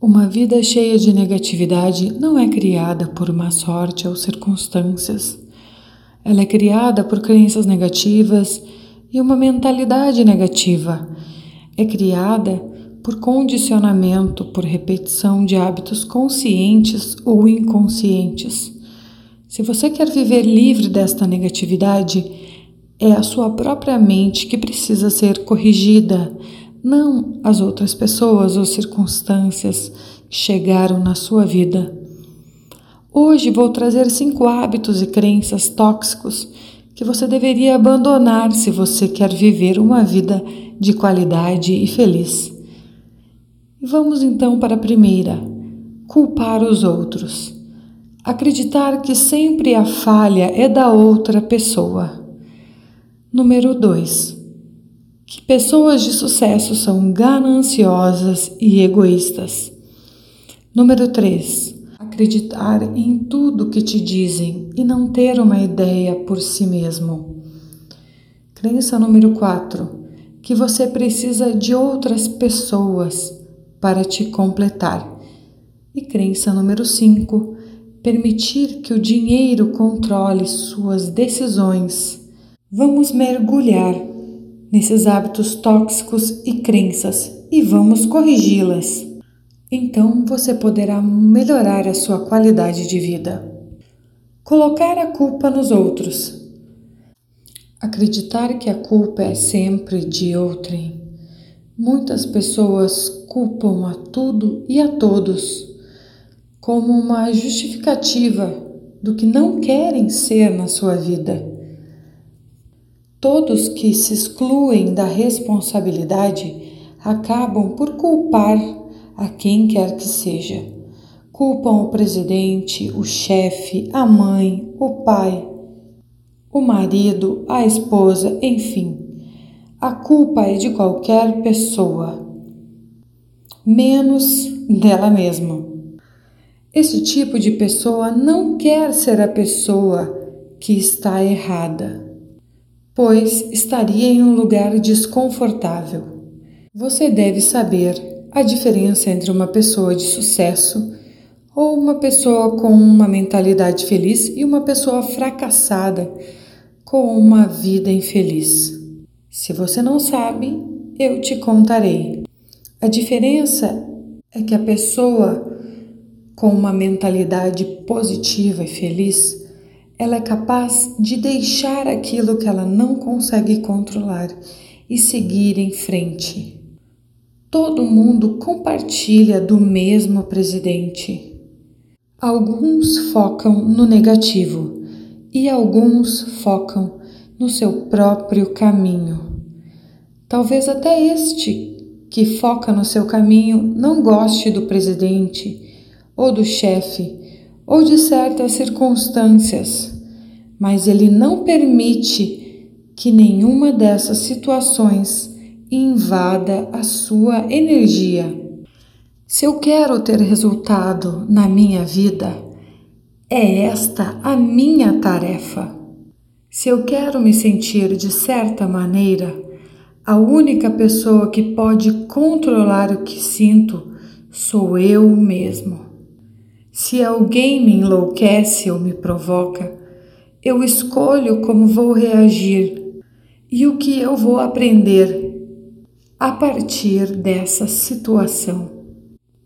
Uma vida cheia de negatividade não é criada por má sorte ou circunstâncias. Ela é criada por crenças negativas e uma mentalidade negativa. É criada por condicionamento, por repetição de hábitos conscientes ou inconscientes. Se você quer viver livre desta negatividade, é a sua própria mente que precisa ser corrigida não as outras pessoas ou circunstâncias que chegaram na sua vida. Hoje vou trazer cinco hábitos e crenças tóxicos que você deveria abandonar se você quer viver uma vida de qualidade e feliz. Vamos então para a primeira: culpar os outros. Acreditar que sempre a falha é da outra pessoa. Número 2 que pessoas de sucesso são gananciosas e egoístas. Número 3. Acreditar em tudo que te dizem e não ter uma ideia por si mesmo. Crença número 4. Que você precisa de outras pessoas para te completar. E crença número 5. Permitir que o dinheiro controle suas decisões. Vamos mergulhar nesses hábitos tóxicos e crenças e vamos corrigi-las. Então você poderá melhorar a sua qualidade de vida. Colocar a culpa nos outros. Acreditar que a culpa é sempre de outrem. Muitas pessoas culpam a tudo e a todos como uma justificativa do que não querem ser na sua vida. Todos que se excluem da responsabilidade acabam por culpar a quem quer que seja. Culpam o presidente, o chefe, a mãe, o pai, o marido, a esposa, enfim. A culpa é de qualquer pessoa, menos dela mesma. Esse tipo de pessoa não quer ser a pessoa que está errada pois estaria em um lugar desconfortável. Você deve saber a diferença entre uma pessoa de sucesso ou uma pessoa com uma mentalidade feliz e uma pessoa fracassada com uma vida infeliz. Se você não sabe, eu te contarei. A diferença é que a pessoa com uma mentalidade positiva e feliz ela é capaz de deixar aquilo que ela não consegue controlar e seguir em frente. Todo mundo compartilha do mesmo presidente. Alguns focam no negativo e alguns focam no seu próprio caminho. Talvez até este que foca no seu caminho não goste do presidente ou do chefe ou de certas circunstâncias, mas ele não permite que nenhuma dessas situações invada a sua energia. Se eu quero ter resultado na minha vida, é esta a minha tarefa. Se eu quero me sentir de certa maneira, a única pessoa que pode controlar o que sinto sou eu mesmo. Se alguém me enlouquece ou me provoca, eu escolho como vou reagir e o que eu vou aprender a partir dessa situação.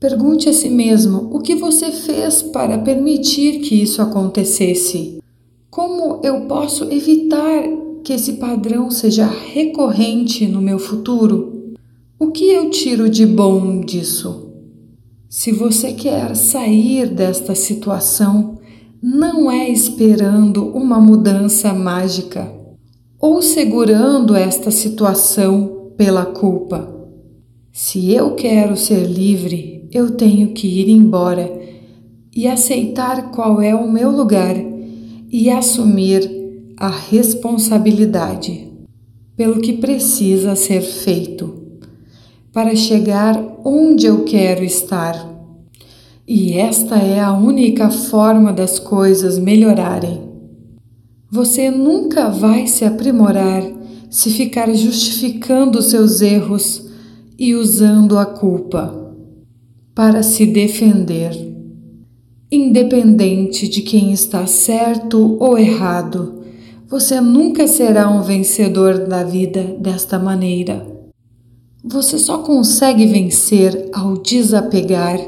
Pergunte a si mesmo o que você fez para permitir que isso acontecesse. Como eu posso evitar que esse padrão seja recorrente no meu futuro? O que eu tiro de bom disso? Se você quer sair desta situação, não é esperando uma mudança mágica ou segurando esta situação pela culpa. Se eu quero ser livre, eu tenho que ir embora e aceitar qual é o meu lugar e assumir a responsabilidade pelo que precisa ser feito para chegar onde eu quero estar. E esta é a única forma das coisas melhorarem. Você nunca vai se aprimorar se ficar justificando seus erros e usando a culpa. para se defender. Independente de quem está certo ou errado, você nunca será um vencedor da vida desta maneira. Você só consegue vencer ao desapegar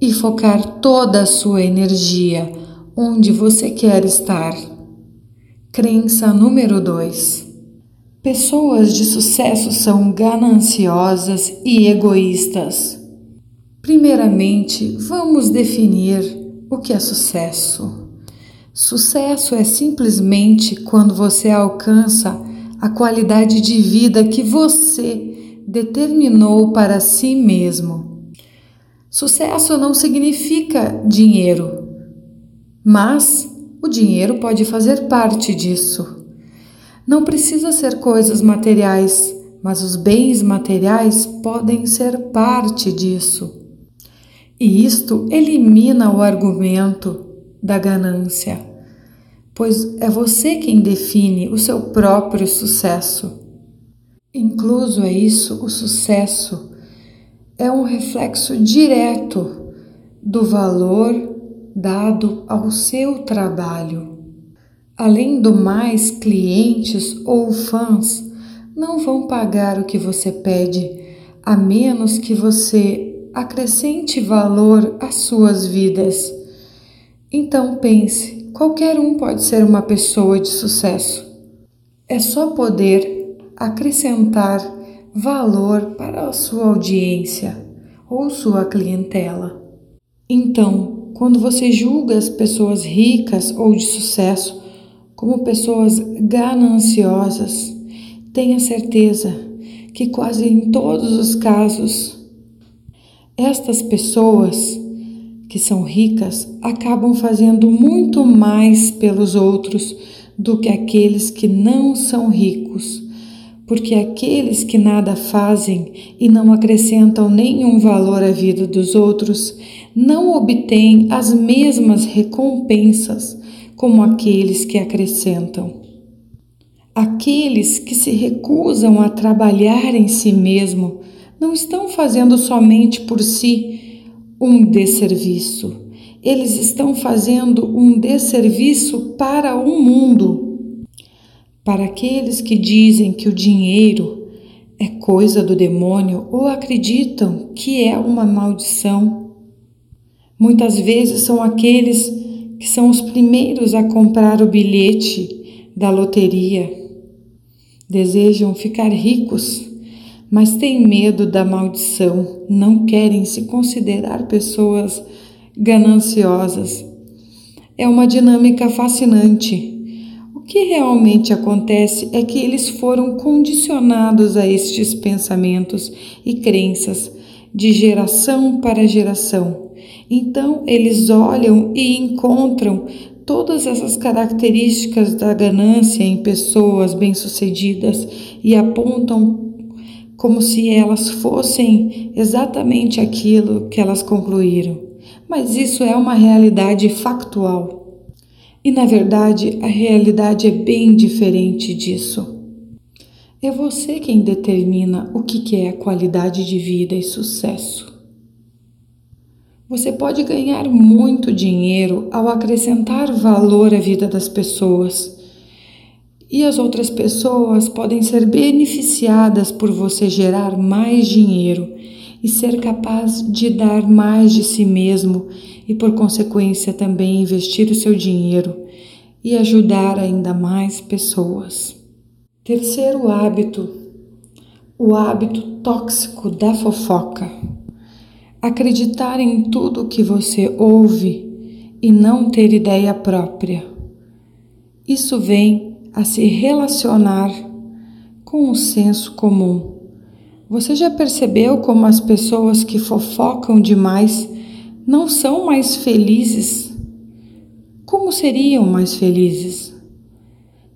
e focar toda a sua energia onde você quer estar. Crença número 2: Pessoas de sucesso são gananciosas e egoístas. Primeiramente, vamos definir o que é sucesso. Sucesso é simplesmente quando você alcança a qualidade de vida que você determinou para si mesmo. Sucesso não significa dinheiro, mas o dinheiro pode fazer parte disso. Não precisa ser coisas materiais, mas os bens materiais podem ser parte disso. E isto elimina o argumento da ganância, pois é você quem define o seu próprio sucesso. Incluso é isso, o sucesso é um reflexo direto do valor dado ao seu trabalho. Além do mais, clientes ou fãs não vão pagar o que você pede, a menos que você acrescente valor às suas vidas. Então pense: qualquer um pode ser uma pessoa de sucesso. É só poder acrescentar valor para a sua audiência ou sua clientela. Então, quando você julga as pessoas ricas ou de sucesso como pessoas gananciosas, tenha certeza que quase em todos os casos, estas pessoas que são ricas acabam fazendo muito mais pelos outros do que aqueles que não são ricos porque aqueles que nada fazem e não acrescentam nenhum valor à vida dos outros não obtêm as mesmas recompensas como aqueles que acrescentam. Aqueles que se recusam a trabalhar em si mesmo não estão fazendo somente por si um desserviço, eles estão fazendo um desserviço para o mundo para aqueles que dizem que o dinheiro é coisa do demônio ou acreditam que é uma maldição, muitas vezes são aqueles que são os primeiros a comprar o bilhete da loteria. Desejam ficar ricos, mas têm medo da maldição, não querem se considerar pessoas gananciosas. É uma dinâmica fascinante que realmente acontece é que eles foram condicionados a estes pensamentos e crenças de geração para geração. Então, eles olham e encontram todas essas características da ganância em pessoas bem-sucedidas e apontam como se elas fossem exatamente aquilo que elas concluíram. Mas isso é uma realidade factual. E na verdade, a realidade é bem diferente disso. É você quem determina o que é qualidade de vida e sucesso. Você pode ganhar muito dinheiro ao acrescentar valor à vida das pessoas. E as outras pessoas podem ser beneficiadas por você gerar mais dinheiro e ser capaz de dar mais de si mesmo e, por consequência, também investir o seu dinheiro e ajudar ainda mais pessoas. Terceiro hábito, o hábito tóxico da fofoca. Acreditar em tudo que você ouve e não ter ideia própria. Isso vem a se relacionar com o senso comum. Você já percebeu como as pessoas que fofocam demais não são mais felizes? Como seriam mais felizes?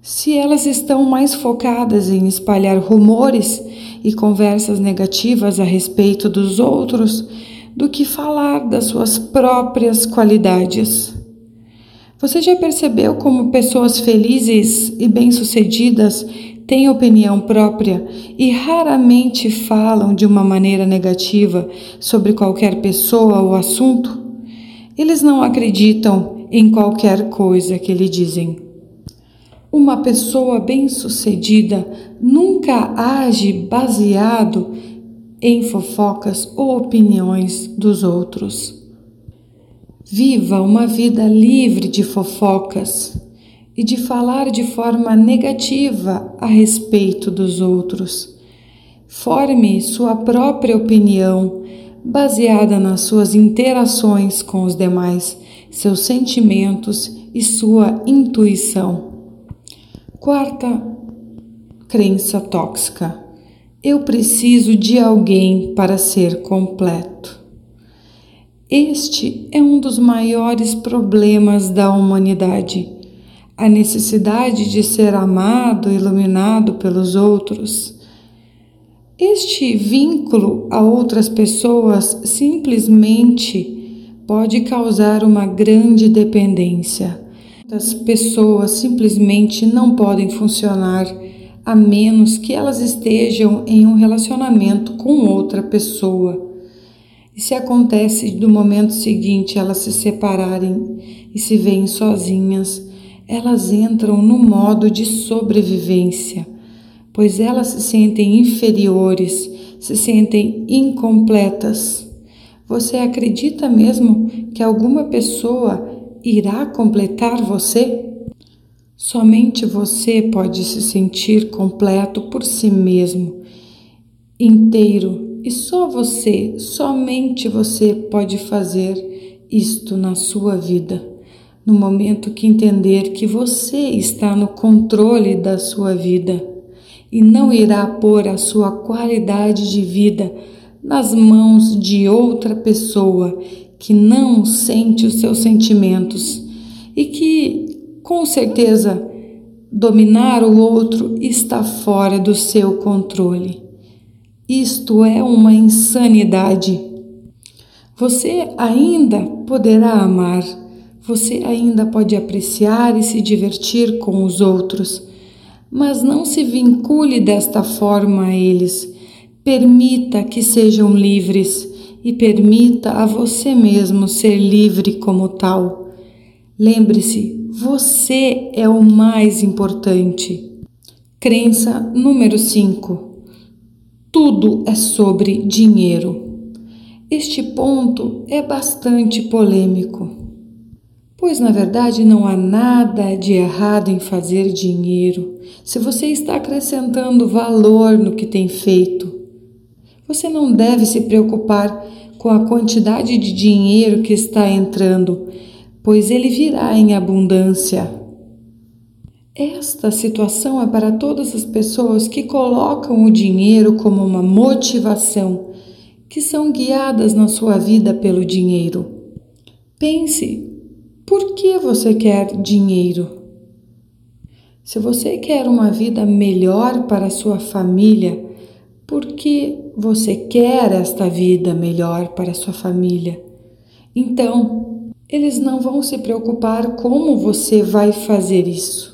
Se elas estão mais focadas em espalhar rumores e conversas negativas a respeito dos outros do que falar das suas próprias qualidades. Você já percebeu como pessoas felizes e bem-sucedidas têm opinião própria e raramente falam de uma maneira negativa sobre qualquer pessoa ou assunto? Eles não acreditam em qualquer coisa que lhe dizem. Uma pessoa bem-sucedida nunca age baseado em fofocas ou opiniões dos outros. Viva uma vida livre de fofocas e de falar de forma negativa a respeito dos outros. Forme sua própria opinião baseada nas suas interações com os demais, seus sentimentos e sua intuição. Quarta crença tóxica: eu preciso de alguém para ser completo. Este é um dos maiores problemas da humanidade, a necessidade de ser amado, iluminado pelos outros. Este vínculo a outras pessoas simplesmente pode causar uma grande dependência. As pessoas simplesmente não podem funcionar a menos que elas estejam em um relacionamento com outra pessoa. E se acontece do momento seguinte elas se separarem e se veem sozinhas, elas entram no modo de sobrevivência, pois elas se sentem inferiores, se sentem incompletas. Você acredita mesmo que alguma pessoa irá completar você? Somente você pode se sentir completo por si mesmo, inteiro e só você, somente você pode fazer isto na sua vida. No momento que entender que você está no controle da sua vida e não irá pôr a sua qualidade de vida nas mãos de outra pessoa que não sente os seus sentimentos e que, com certeza, dominar o outro está fora do seu controle. Isto é uma insanidade. Você ainda poderá amar, você ainda pode apreciar e se divertir com os outros, mas não se vincule desta forma a eles. Permita que sejam livres e permita a você mesmo ser livre como tal. Lembre-se, você é o mais importante. Crença número 5 tudo é sobre dinheiro. Este ponto é bastante polêmico, pois na verdade não há nada de errado em fazer dinheiro se você está acrescentando valor no que tem feito. Você não deve se preocupar com a quantidade de dinheiro que está entrando, pois ele virá em abundância. Esta situação é para todas as pessoas que colocam o dinheiro como uma motivação, que são guiadas na sua vida pelo dinheiro. Pense: por que você quer dinheiro? Se você quer uma vida melhor para a sua família, por que você quer esta vida melhor para a sua família? Então, eles não vão se preocupar como você vai fazer isso.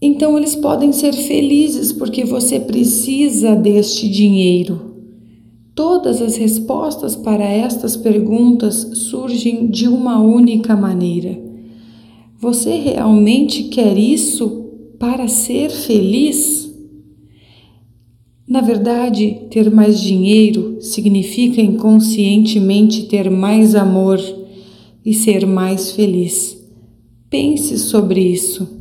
Então eles podem ser felizes porque você precisa deste dinheiro. Todas as respostas para estas perguntas surgem de uma única maneira. Você realmente quer isso para ser feliz? Na verdade, ter mais dinheiro significa inconscientemente ter mais amor e ser mais feliz. Pense sobre isso.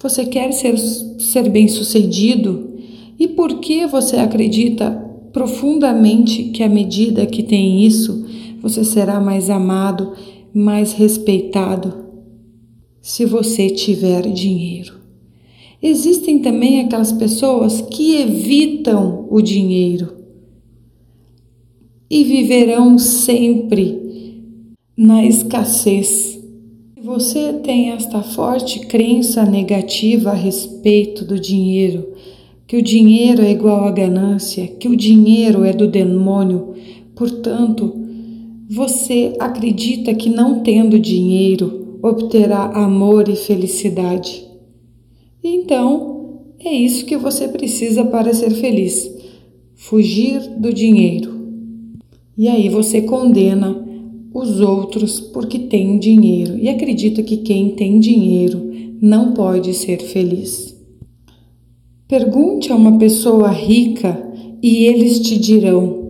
Você quer ser, ser bem-sucedido? E por que você acredita profundamente que à medida que tem isso, você será mais amado, mais respeitado? Se você tiver dinheiro. Existem também aquelas pessoas que evitam o dinheiro e viverão sempre na escassez você tem esta forte crença negativa a respeito do dinheiro, que o dinheiro é igual à ganância, que o dinheiro é do demônio, portanto, Você acredita que não tendo dinheiro obterá amor e felicidade. Então, é isso que você precisa para ser feliz: fugir do dinheiro. E aí você condena os outros porque tem dinheiro e acredita que quem tem dinheiro não pode ser feliz. Pergunte a uma pessoa rica e eles te dirão: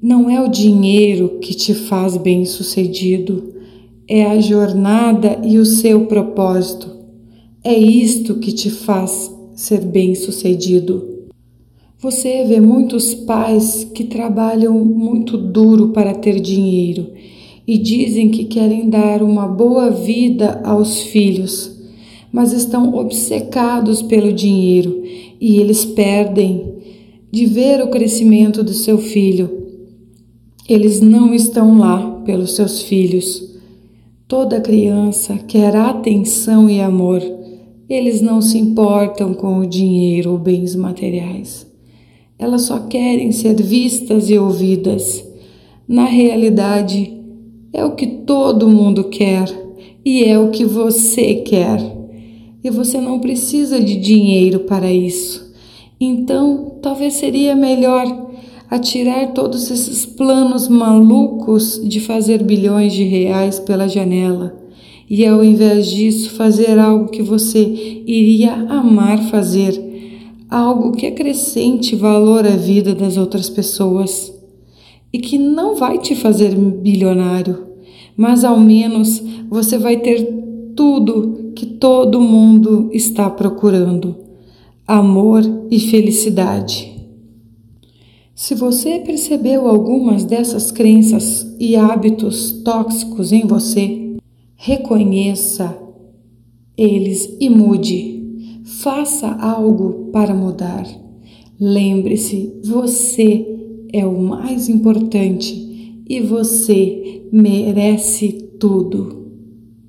não é o dinheiro que te faz bem-sucedido, é a jornada e o seu propósito. É isto que te faz ser bem-sucedido. Você vê muitos pais que trabalham muito duro para ter dinheiro e dizem que querem dar uma boa vida aos filhos, mas estão obcecados pelo dinheiro e eles perdem de ver o crescimento do seu filho. Eles não estão lá pelos seus filhos. Toda criança quer atenção e amor. Eles não se importam com o dinheiro ou bens materiais. Elas só querem ser vistas e ouvidas. Na realidade, é o que todo mundo quer e é o que você quer. E você não precisa de dinheiro para isso. Então, talvez seria melhor atirar todos esses planos malucos de fazer bilhões de reais pela janela e, ao invés disso, fazer algo que você iria amar fazer algo que acrescente valor à vida das outras pessoas e que não vai te fazer bilionário, mas ao menos você vai ter tudo que todo mundo está procurando: amor e felicidade. Se você percebeu algumas dessas crenças e hábitos tóxicos em você, reconheça eles e mude. Faça algo para mudar. Lembre-se, você é o mais importante e você merece tudo.